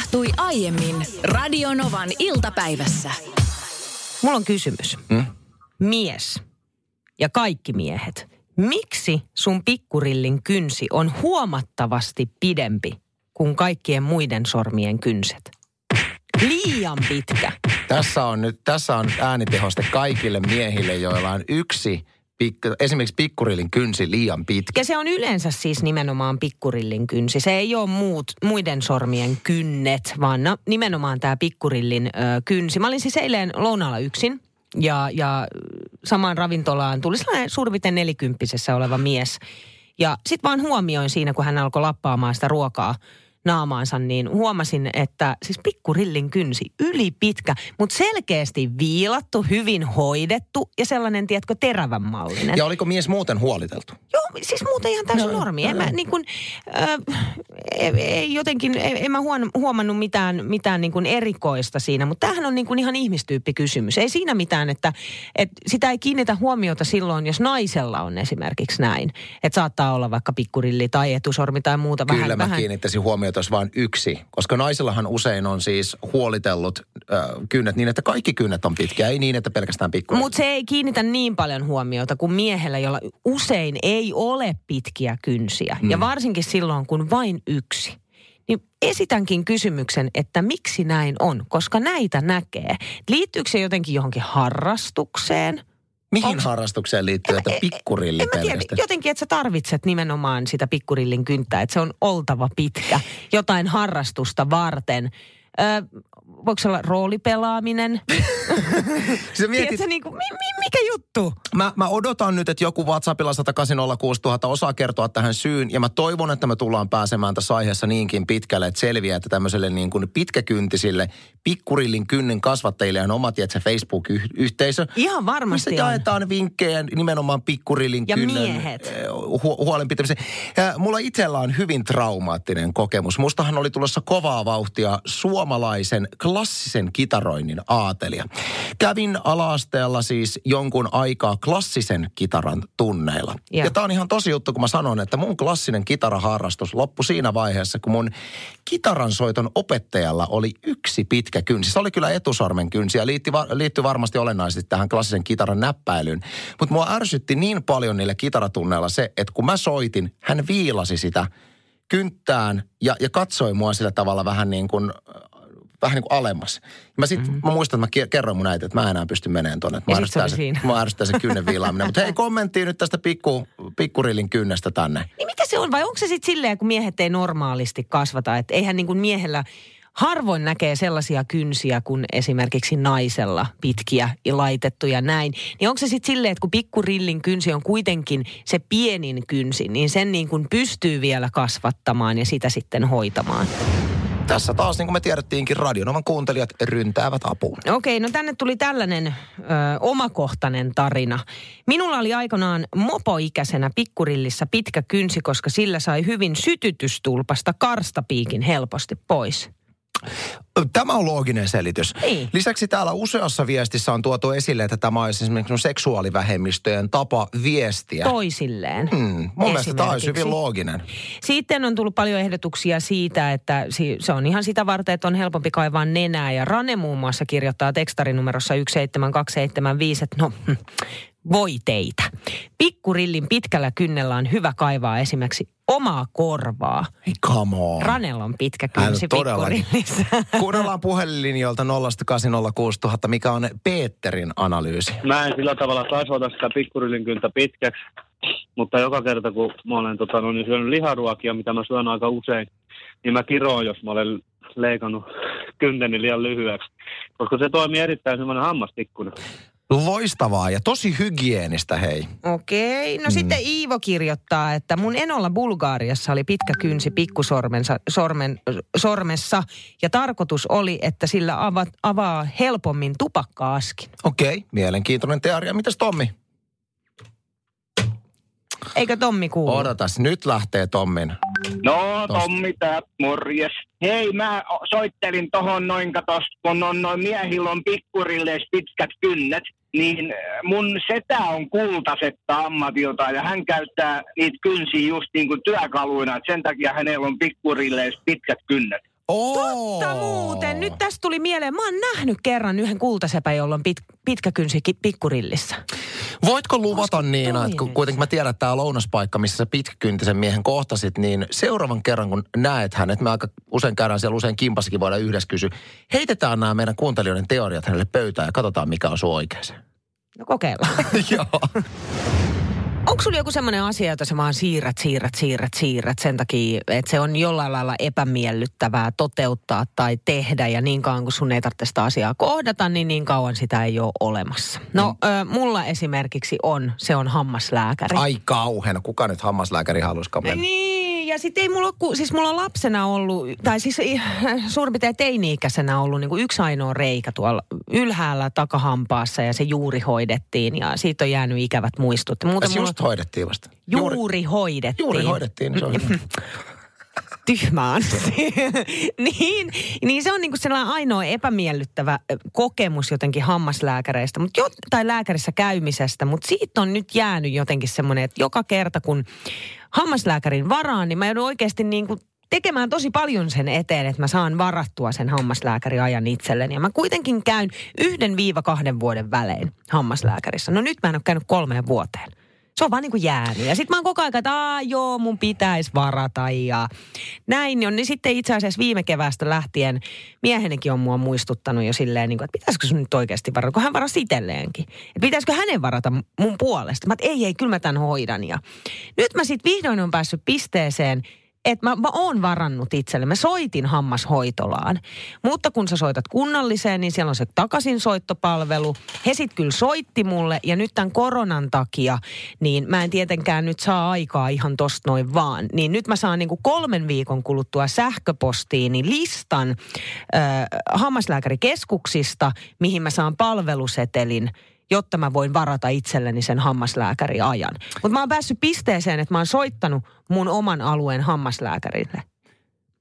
tapahtui aiemmin Radionovan iltapäivässä. Mulla on kysymys. Mm? Mies ja kaikki miehet. Miksi sun pikkurillin kynsi on huomattavasti pidempi kuin kaikkien muiden sormien kynset? Liian pitkä. Tässä on nyt, tässä on äänitehoste kaikille miehille, joilla on yksi, pikku, esimerkiksi pikkurillin kynsi liian pitkä. Ja se on yleensä siis nimenomaan pikkurillin kynsi. Se ei ole muut, muiden sormien kynnet, vaan no, nimenomaan tämä pikkurillin ö, kynsi. Mä olin siis eilen lounaalla yksin ja, ja samaan ravintolaan tuli sellainen suurin piirtein nelikymppisessä oleva mies. Ja sitten vaan huomioin siinä, kun hän alkoi lappaamaan sitä ruokaa naamaansa, niin huomasin, että siis pikkurillin kynsi, yli pitkä, mutta selkeästi viilattu, hyvin hoidettu ja sellainen, tiedätkö, terävän mallinen. Ja oliko mies muuten huoliteltu? Joo, siis muuten ihan täysin normi. En mä niin kuin, äh, ei, ei jotenkin, ei, en mä huon, huomannut mitään, mitään niin kuin erikoista siinä, mutta tämähän on niin kuin ihan ihmistyyppikysymys. Ei siinä mitään, että, että sitä ei kiinnitä huomiota silloin, jos naisella on esimerkiksi näin. Että saattaa olla vaikka pikkurilli tai etusormi tai muuta Kyllä vähän. mä vähän. kiinnittäisin huomiota, jos vain yksi. Koska naisellahan usein on siis huolitellut äh, kynnet niin, että kaikki kynnet on pitkiä, ei niin, että pelkästään pikkurilli. Mutta se ei kiinnitä niin paljon huomiota kuin miehellä, jolla usein ei ole pitkiä kynsiä. Mm. Ja varsinkin silloin, kun vain yksi. Niin esitänkin kysymyksen, että miksi näin on, koska näitä näkee. Liittyykö se jotenkin johonkin harrastukseen? Mihin onks- harrastukseen liittyy, että pikkurilli En mä tiedä, jotenkin, että sä tarvitset nimenomaan sitä pikkurillin kynttää, että se on oltava pitkä jotain harrastusta varten. Ö, voiko se olla roolipelaaminen? Sä mietit, Tiedätkö, niin kuin, mi, mi, mikä juttu? mä, mä odotan nyt, että joku WhatsAppilla 1806000 osaa kertoa tähän syyn. Ja mä toivon, että me tullaan pääsemään tässä aiheessa niinkin pitkälle, että selviää, että tämmöiselle niin kuin pitkäkyntisille pikkurillin kynnin kasvattajille on oma, tiedätkö, Facebook-yhteisö. Ihan varmasti Missä on. jaetaan vinkkejä nimenomaan pikkurillin Ja kynnen miehet. eh, hu- huolenpitämiseen. Ja Mulla itsellä on hyvin traumaattinen kokemus. Mustahan oli tulossa kovaa vauhtia suomalaisen klassisen kitaroinnin aatelia. Kävin alaasteella siis jonkun aikaa klassisen kitaran tunneilla. Joo. Ja tämä on ihan tosi juttu, kun mä sanon, että mun klassinen kitaraharrastus loppui siinä vaiheessa, kun mun kitaransoiton opettajalla oli yksi pitkä kynsi. Se oli kyllä etusormen kynsi ja liittyi, liittyi varmasti olennaisesti tähän klassisen kitaran näppäilyyn. Mutta mua ärsytti niin paljon niillä kitaratunneilla se, että kun mä soitin, hän viilasi sitä kynttään ja, ja katsoi mua sillä tavalla vähän niin kuin vähän niin kuin alemmas. Mä, sit, mm-hmm. mä muistan, että mä ke- kerroin mun äiti, että mä enää pysty menemään tuonne. Ja sit se se, mä kynnen viilaaminen. Mutta hei, kommenttia nyt tästä pikku, pikkurillin kynnestä tänne. Niin mitä se on? Vai onko se sitten silleen, kun miehet ei normaalisti kasvata? Että eihän niin kuin miehellä harvoin näkee sellaisia kynsiä kuin esimerkiksi naisella pitkiä ja laitettuja näin. Niin onko se sitten silleen, että kun pikkurillin kynsi on kuitenkin se pienin kynsi, niin sen niin kuin pystyy vielä kasvattamaan ja sitä sitten hoitamaan? Tässä taas, niin kuin me tiedettiinkin, Radionovan kuuntelijat ryntäävät apuun. Okei, no tänne tuli tällainen ö, omakohtainen tarina. Minulla oli aikanaan mopoikäisenä pikkurillissä pitkä kynsi, koska sillä sai hyvin sytytystulpasta karstapiikin helposti pois. Tämä on looginen selitys. Niin. Lisäksi täällä useassa viestissä on tuotu esille, että tämä olisi esimerkiksi seksuaalivähemmistöjen tapa viestiä. Toisilleen. Hmm, mun mielestä tämä olisi hyvin looginen. Sitten on tullut paljon ehdotuksia siitä, että se on ihan sitä varten, että on helpompi kaivaa nenää. Ja Rane muun muassa kirjoittaa tekstarinumerossa 17275, että no, voi teitä. Pikkurillin pitkällä kynnellä on hyvä kaivaa esimerkiksi omaa korvaa. Hey, come on. Ranella on pitkä kynsi pikkurillissä. Kuunnellaan puhelinlinjoilta 0806000, mikä on Peterin analyysi. Mä en sillä tavalla kasvata sitä pikkurilinkyntä pitkäksi, mutta joka kerta kun mä olen tota, no, niin syönyt liharuokia, mitä mä syön aika usein, niin mä kiroon, jos mä olen leikannut kynteni liian lyhyeksi. Koska se toimii erittäin semmoinen hammastikkuna. Loistavaa ja tosi hygienistä, hei. Okei, no mm. sitten Iivo kirjoittaa, että mun enolla Bulgaariassa oli pitkä kynsi pikkusormensa, sormen, sormessa ja tarkoitus oli, että sillä ava, avaa helpommin tupakka-askin. Okei, mielenkiintoinen teoria. Mitäs Tommi? Eikö Tommi kuulu? Odotas, nyt lähtee Tommin. No, Tosta. Tommi tää, morjes. Hei, mä soittelin tohon noin katos, kun on noin miehillä on pikkurilleis pitkät kynnet, niin äh, mun setä on kultasetta ammatilta ja hän käyttää niitä kynsiä just niin kuin työkaluina, että sen takia hänellä on pikkurilleis pitkät kynnet. Totta muuten. Nyt tästä tuli mieleen. Mä oon nähnyt kerran yhden kultasepän, jolla on pit, pitkä kynsi pikkurillissä. Voitko luvata Olisiko Niina, että kun kuitenkin mä tiedän, että tämä lounaspaikka, missä sä pitkäkyntisen miehen kohtasit, niin seuraavan kerran kun näet hänet, me aika usein käydään siellä usein kimpassakin voidaan yhdessä kysyä, heitetään nämä meidän kuuntelijoiden teoriat hänelle pöytään ja katsotaan mikä on sun oikeeseen. No kokeillaan. Joo. Onko sulla joku semmoinen asia, jota sä vaan siirrät, siirrät, siirrät, siirrät sen takia, että se on jollain lailla epämiellyttävää toteuttaa tai tehdä ja niin kauan kun sun ei tarvitse sitä asiaa kohdata, niin niin kauan sitä ei ole olemassa. No, Mm. ö, mulla esimerkiksi on, se on hammaslääkäri. Ai kauheena, kuka nyt hammaslääkäri halusikaan mennä? Niin, ja sitten ei mulla ole, siis mulla on lapsena ollut, tai siis suurin piirtein teini-ikäisenä ollut niin kuin yksi ainoa reikä tuolla ylhäällä takahampaassa ja se juuri hoidettiin ja siitä on jäänyt ikävät muistut. Muuten Tässä mulla just hoidettiin vasta. juuri, hoidettiin. Juuri hoidettiin, niin se on hyvä. tyhmä Anssi. niin, niin se on niinku sellainen ainoa epämiellyttävä kokemus jotenkin hammaslääkäreistä, mut jo, tai lääkärissä käymisestä, mutta siitä on nyt jäänyt jotenkin semmoinen, että joka kerta kun hammaslääkärin varaan, niin mä joudun oikeasti niinku tekemään tosi paljon sen eteen, että mä saan varattua sen hammaslääkäriajan itselleni. Ja mä kuitenkin käyn yhden viiva kahden vuoden välein hammaslääkärissä. No nyt mä en ole käynyt kolmeen vuoteen. Se on vaan niin kuin jäänyt. Ja sitten mä oon koko ajan, että Aa, joo, mun pitäisi varata ja näin on. Niin sitten itse asiassa viime keväästä lähtien miehenikin on mua muistuttanut jo silleen, niin kuin, että pitäisikö sun nyt oikeasti varata, kun hän varasi itselleenkin. Että pitäisikö hänen varata mun puolesta. Mä, että ei, ei, kyllä mä tämän hoidan. Ja nyt mä sitten vihdoin on päässyt pisteeseen, että mä, mä oon varannut itselle. Mä soitin hammashoitolaan. Mutta kun sä soitat kunnalliseen, niin siellä on se takaisinsoittopalvelu. He sit kyllä soitti mulle ja nyt tämän koronan takia, niin mä en tietenkään nyt saa aikaa ihan tosta noin vaan. Niin nyt mä saan niinku kolmen viikon kuluttua sähköpostiini listan äh, hammaslääkärikeskuksista, mihin mä saan palvelusetelin jotta mä voin varata itselleni sen hammaslääkäriajan. Mutta mä oon päässyt pisteeseen, että mä oon soittanut mun oman alueen hammaslääkärille.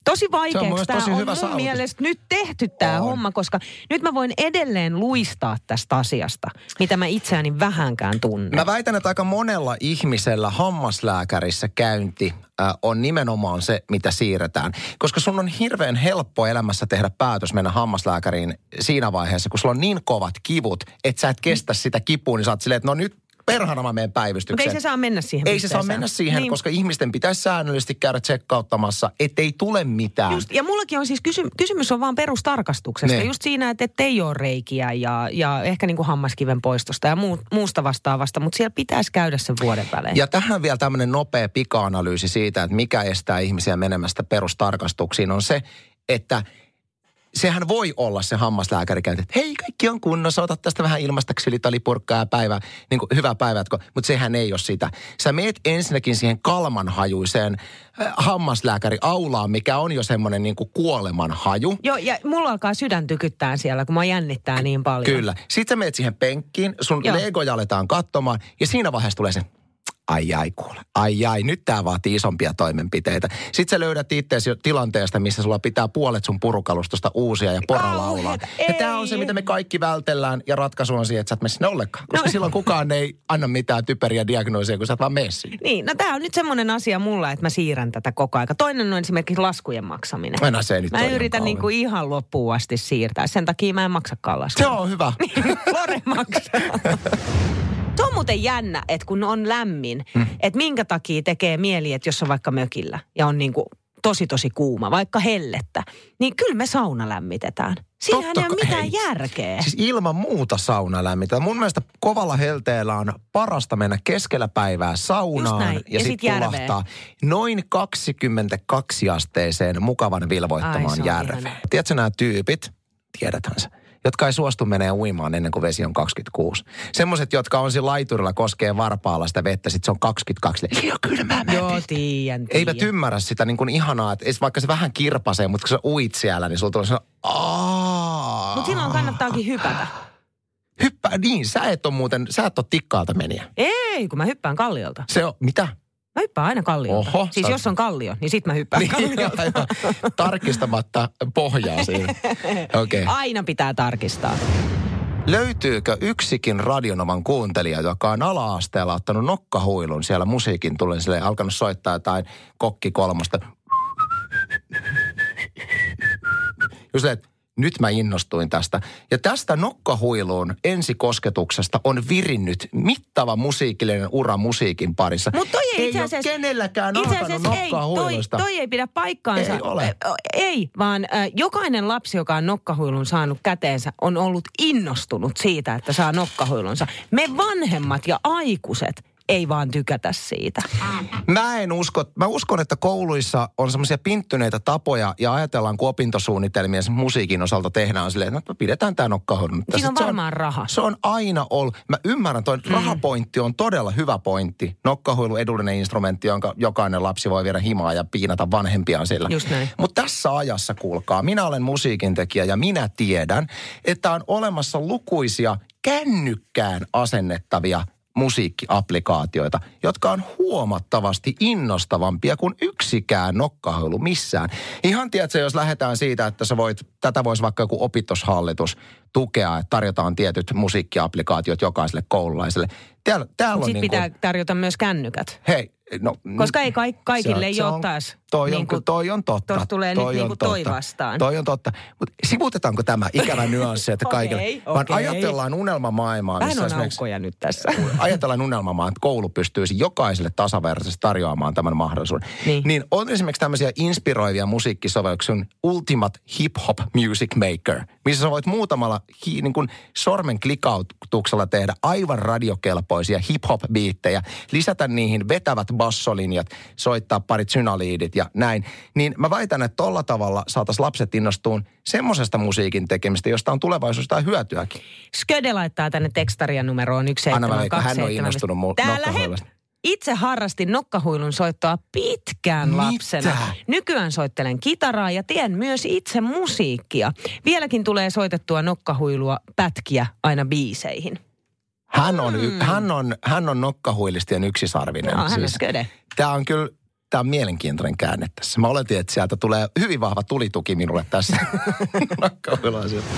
Tosi vaikeaksi tämä tosi on hyvä mun saavutus. mielestä nyt tehty tämä On. homma, koska nyt mä voin edelleen luistaa tästä asiasta, mitä mä itseäni vähänkään tunnen. Mä väitän, että aika monella ihmisellä hammaslääkärissä käynti äh, on nimenomaan se, mitä siirretään. Koska sun on hirveän helppo elämässä tehdä päätös mennä hammaslääkäriin siinä vaiheessa, kun sulla on niin kovat kivut, että sä et kestä sitä kipua, niin sä oot silleen, että no nyt perhana mä menen Mutta päivystykseen. ei se saa mennä siihen Ei se saa mennä siihen, Niin. koska ihmisten pitäisi säännöllisesti käydä tsekkauttamassa, ettei tule mitään. Just, ja mullakin on siis kysy- kysymys on vaan perustarkastuksesta. Ne. Just siinä, että ei ole reikiä ja, ja ehkä niin kuin hammaskiven poistosta ja muu, muusta vastaavasta, mutta siellä pitäisi käydä sen vuoden välein. Ja tähän vielä tämmöinen nopea pika-analyysi siitä, että mikä estää ihmisiä menemästä perustarkastuksiin, on se, että sehän voi olla se hammaslääkärikäynti, että hei, kaikki on kunnossa, ota tästä vähän ilmasta ksylitolipurkkaa ja päivä, niin kuin hyvää päivää, mutta sehän ei ole sitä. Sä meet ensinnäkin siihen kalmanhajuiseen äh, hammaslääkäriaulaan, mikä on jo semmoinen niin kuin kuoleman haju. Joo, ja mulla alkaa sydän tykyttää siellä, kun mä jännittää niin paljon. Kyllä. Sitten sä meet siihen penkkiin, sun Joo. legoja aletaan katsomaan ja siinä vaiheessa tulee se, ai ai kuule, ai ai, nyt tämä vaatii isompia toimenpiteitä. Sitten sä löydät itseäsi tilanteesta, missä sulla pitää puolet sun purukalustosta uusia ja poralaulaa. Ja tämä on se, mitä me kaikki vältellään ja ratkaisu on siihen, että sä et mene sinne ollenkaan. Koska No. silloin kukaan ei anna mitään typeriä diagnoosia, kun sä et vaan mene sinne. Niin, no tämä on nyt semmoinen asia mulla, että mä siirrän tätä koko aika. Toinen on esimerkiksi laskujen maksaminen. Aina se nyt Mä yritän niinku ihan loppuun asti siirtää. Sen takia mä en maksakaan laskuja. Se on hyvä. Lore maksaa. Se on muuten jännä, että kun on lämmin, mm. että minkä takia tekee mieli, että jos on vaikka mökillä ja on niin kuin tosi tosi kuuma, vaikka hellettä, niin kyllä me sauna lämmitetään. Siinähän Totta ei ole mitään hei. järkeä. Siis ilman muuta sauna lämmitään. Mun mielestä kovalla helteellä on parasta mennä keskellä päivää saunaan ja, Ja sit sitten järveen. pulahtaa noin 22 asteeseen mukavan vilvoittamaan se järveen. Tiedätkö nämä tyypit, tiedäthän sä, jotka ei suostu menee uimaan ennen kuin vesi on 26. Semmoiset, jotka on siinä laiturilla koskee varpaalla sitä vettä, sit se on 22. Joo, kyllä mä. Joo, tiedän, Eivät ymmärrä sitä niin kuin ihanaa, että vaikka se vähän kirpasee, mutta kun sä uit siellä, niin sulla tulee sellainen, aah. Mutta silloin kannattaakin hypätä. Hyppää niin, sä et ole muuten, sä et ole tikkaalta meniä. Ei, kun mä hyppään kalliolta. Se on, mitä? Mä hyppään aina kalliolta. Oho, siis sä- jos on kallio, niin sit mä hyppään Niin, kalliolta. aivan. Tarkistamatta pohjaa siinä. Okay. Aina pitää tarkistaa. Löytyykö yksikin radionovan kuuntelija, joka on ala-asteella ottanut nokkahuilun siellä musiikin tullen sille alkanut soittaa jotain kokki kolmosta. Just että nyt mä innostuin tästä. Ja tästä nokkahuiluun ensikosketuksesta on virinnyt mittava musiikillinen ura musiikin parissa. Mutta toi ei, ei itse asiassa... ole kenelläkään itse asiassa ei, toi, toi ei pidä paikkaansa. Ei ole. Ei, vaan äh, jokainen lapsi, joka on nokkahuilun saanut käteensä, on ollut innostunut siitä, että saa nokkahuilunsa. Me vanhemmat ja aikuiset ei vaan tykätä siitä. Mä en usko, mä uskon, että kouluissa on semmoisia pinttyneitä tapoja ja ajatellaan, kun opintosuunnitelmia musiikin osalta tehdään silleen, että no, pidetään tämä tässä. Siinä on Se varmaan raha. Se on aina ollut. Mä ymmärrän, toi mm. rahapointti on todella hyvä pointti. Nokkahuilu edullinen instrumentti, jonka jokainen lapsi voi viedä himaa ja piinata vanhempiaan sillä. Mutta tässä ajassa, kuulkaa, minä olen musiikintekijä ja minä tiedän, että on olemassa lukuisia kännykkään asennettavia musiikkiapplikaatioita, jotka on huomattavasti innostavampia kuin yksikään nokkahuilu missään. Ihan tiedätkö, jos lähdetään siitä, että sä voit, tätä voisi vaikka joku opitoshallitus tukea, että tarjotaan tietyt musiikkiapplikaatiot jokaiselle koululaiselle. Täällä, täällä on Sitten niin pitää tarjota myös kännykät. hei, no, Koska ei kaik- kaikille ei se ole on- taas Toi on, niin kuin- toi on totta. tossa tulee toi nyt on niin kuin toi vastaan. Toi on totta. Mutta sivutetaanko tämä ikävä nyanssi, että kaikille... Okei, vaan okei. ajatellaan unelmamaailmaa, Vähän on aukkoja nyt tässä. ajatellaan unelmamaa, että koulu pystyisi jokaiselle tasavertaisesti tarjoamaan tämän mahdollisuuden. Niin. niin on esimerkiksi tämmöisiä inspiroivia musiikkisovelluksia, kuin Ultimate Hip Hop Music Maker, missä sä voit muutamalla hi, niin kuin sormen klikautuksella tehdä aivan radiokelpoisia hip hop biittejä, lisätä niihin vetävät bassolinjat, soittaa parit synaliidit ja näin. Niin mä väitän, että tolla tavalla saataisiin lapset innostuun semmoisesta musiikin tekemistä, josta on tulevaisuudessa jotain hyötyäkin. Sköde laittaa tänne tekstarian numeroon Anna mä hän on 17275. innostunut mu- Täällä he. Itse harrastin nokkahuilun soittoa pitkään Mitä? lapsena. Nykyään soittelen kitaraa ja teen myös itse musiikkia. Vieläkin tulee soitettua nokkahuilua pätkiä aina biiseihin. Hän on, y- hän on, hän on nokkahuilistien yksisarvinen. On sköde. Tämä on kyllä, tämä on mielenkiintoinen käänne tässä. Mä oletin, että sieltä tulee hyvin vahva tulituki minulle tässä nokkahuiluasiassa.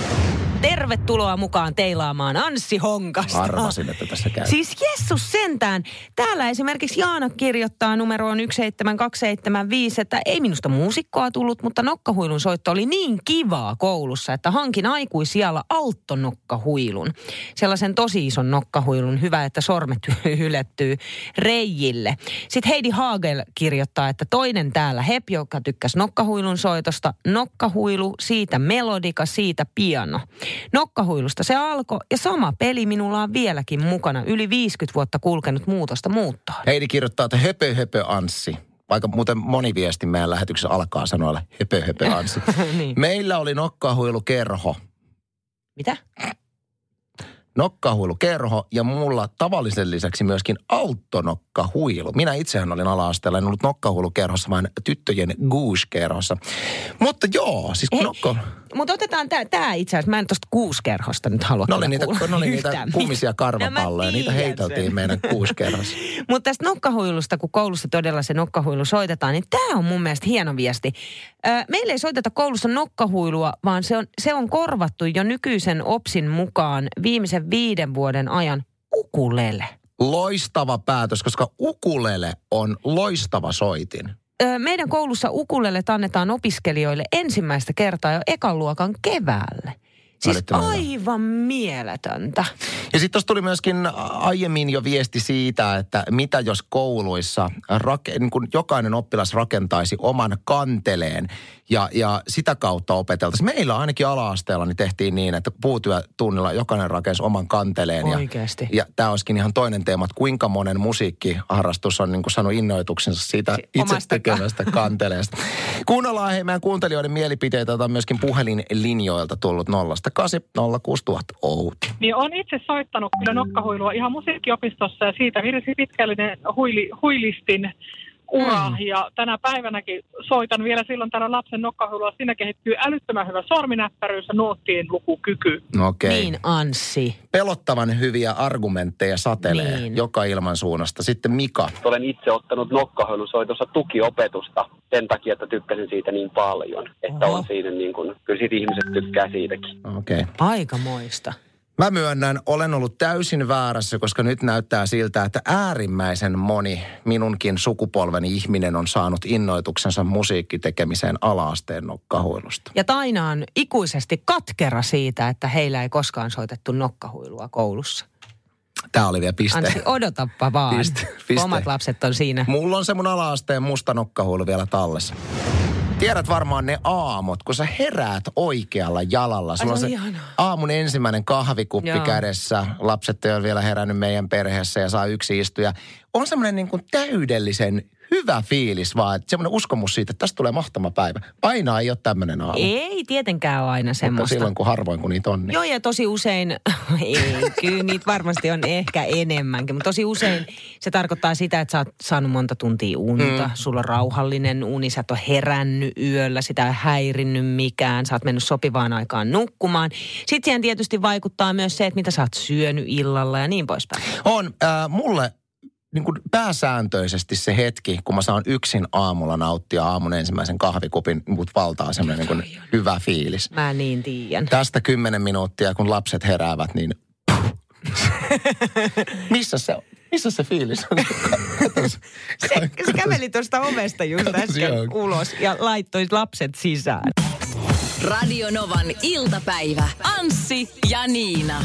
Tervetuloa mukaan teilaamaan Anssi Honkasta. Arvasin, että tässä käy. Siis Jessus sentään. Täällä esimerkiksi Jaana kirjoittaa numeroon 17275, että ei minusta muusikkoa tullut, mutta nokkahuilun soitto oli niin kivaa koulussa, että hankin aikuisijalla alttonokkahuilun. Sellaisen tosi ison nokkahuilun. Hyvä, että sormet hylettyy reijille. Sitten Heidi Hagel kirjoittaa, että toinen täällä Hep, joka tykkäsi nokkahuilun soitosta. Nokkahuilu, siitä melodika, siitä piano. Nokkahuilusta se alkoi ja sama peli minulla on vieläkin mukana. Yli 50 vuotta kulkenut muutosta muuttaa. Heidi kirjoittaa, että höpö höpö Anssi. Vaikka muuten moni viesti meidän lähetyksessä alkaa sanoilla höpö höpö Anssi. Niin. Meillä oli nokkahuilukerho. Mitä? nokkahuilukerho ja mulla tavallisen lisäksi myöskin alttonokkahuilu. Minä itsehän olin ala-asteella, en ollut nokkahuilukerhossa, vaan tyttöjen goose-kerhossa. Mutta joo, siis Ei, nokka... Mutta otetaan tämä tää itse asiassa. Mä en tosta kuuskerhosta nyt halua oli kyllä niitä, kuulla ne oli niitä kummisia mitään. karvapalloja, No niitä heiteltiin sen. meidän kuuskerhossa. Mutta tästä nokkahuilusta, kun koulussa todella se nokkahuilu soitetaan, niin tämä on mun mielestä hieno viesti. Meillä ei soiteta koulussa nokkahuilua, vaan se on, se on korvattu jo nykyisen OPSin mukaan viimeisen viiden vuoden ajan ukulele. Loistava päätös, koska ukulele on loistava soitin. Meidän koulussa ukulele annetaan opiskelijoille ensimmäistä kertaa jo ekan luokan keväälle. Siis aivan mieletöntä. Ja sitten tuossa tuli myöskin aiemmin jo viesti siitä, että mitä jos kouluissa rake, niin kun jokainen oppilas rakentaisi oman kanteleen ja, ja sitä kautta opeteltaisiin. Meillä ainakin ala-asteella niin tehtiin niin, että puutyötunnilla jokainen rakensi oman kanteleen. Oikeasti. Ja, ja tämä olisikin ihan toinen teema, että kuinka monen musiikkiharrastus on niin saanut innoituksensa siitä Si- itse tekemästä kanteleesta. Kuunnellaan hei meidän kuuntelijoiden mielipiteitä, joita on myöskin puhelinlinjoilta tullut 08 06000 Outi. Niin on itse soittanut kyllä nokkahuilua ihan musiikkiopistossa ja siitä virsi pitkällinen huili, huilistin ura. Mm. Ja tänä päivänäkin soitan vielä silloin täällä lapsen nokkahuilua. Siinä kehittyy älyttömän hyvä sorminäppäryys ja nuottien lukukyky. Okei. Niin, Anssi. Pelottavan hyviä argumentteja satelee Niin. joka ilman suunnasta. Sitten Mika. Olen itse ottanut nokkahöylusoitossa tukiopetusta sen takia, että tykkäsin siitä niin paljon. Että Oho. on siinä niin kuin, kyllä siitä ihmiset tykkää siitäkin. Okei. Okay. Aikamoista. Mä myönnän, olen ollut täysin väärässä, koska nyt näyttää siltä, että äärimmäisen moni minunkin sukupolveni ihminen on saanut innoituksensa musiikkitekemiseen alaasteen nokkahuilusta. Ja Taina on ikuisesti katkera siitä, että heillä ei koskaan soitettu nokkahuilua koulussa. Tämä oli vielä piste. Ansi, odotappa vaan. Piste, piste. Omat lapset on siinä. Mulla on se mun alaasteen musta nokkahuilu vielä tallessa. Tiedät varmaan ne aamut, kun sä heräät oikealla jalalla. Sulla on se aamun ensimmäinen kahvikuppi Joo. kädessä. Lapset ei ole vielä herännyt meidän perheessä ja saa yksi istuja. On semmoinen niin kuin täydellisen hyvä fiilis vaan. että Semmoinen uskomus siitä, että tästä tulee mahtava päivä. Aina ei ole tämmöinen aamu. Ei tietenkään ole aina Mutta semmoista. silloin kun harvoin kun niitä on. Niin. Joo, ja tosi usein, ei, kyllä niitä varmasti on ehkä enemmänkin, mutta tosi usein se tarkoittaa sitä, että sä oot saanut monta tuntia unta, mm. sulla on rauhallinen uni, sä et ole herännyt yöllä, sitä ei häirinnyt mikään, sä oot mennyt sopivaan aikaan nukkumaan. Sitten siihen tietysti vaikuttaa myös se, että mitä sä oot syönyt illalla ja niin poispäin. On äh, mulle niin kuin pääsääntöisesti se hetki, kun mä saan yksin aamulla nauttia aamun ensimmäisen kahvikupin, mut valtaa semmoinen niin kuin hyvä fiilis. Mä niin tiedän. Tästä kymmenen minuuttia, kun lapset heräävät, niin missä se on? Missä se fiilis on? Katos. Se, se käveli tuosta ovesta just Katos, äsken joo. ulos ja laittoi lapset sisään. Radio Novan iltapäivä. Anssi ja Niina.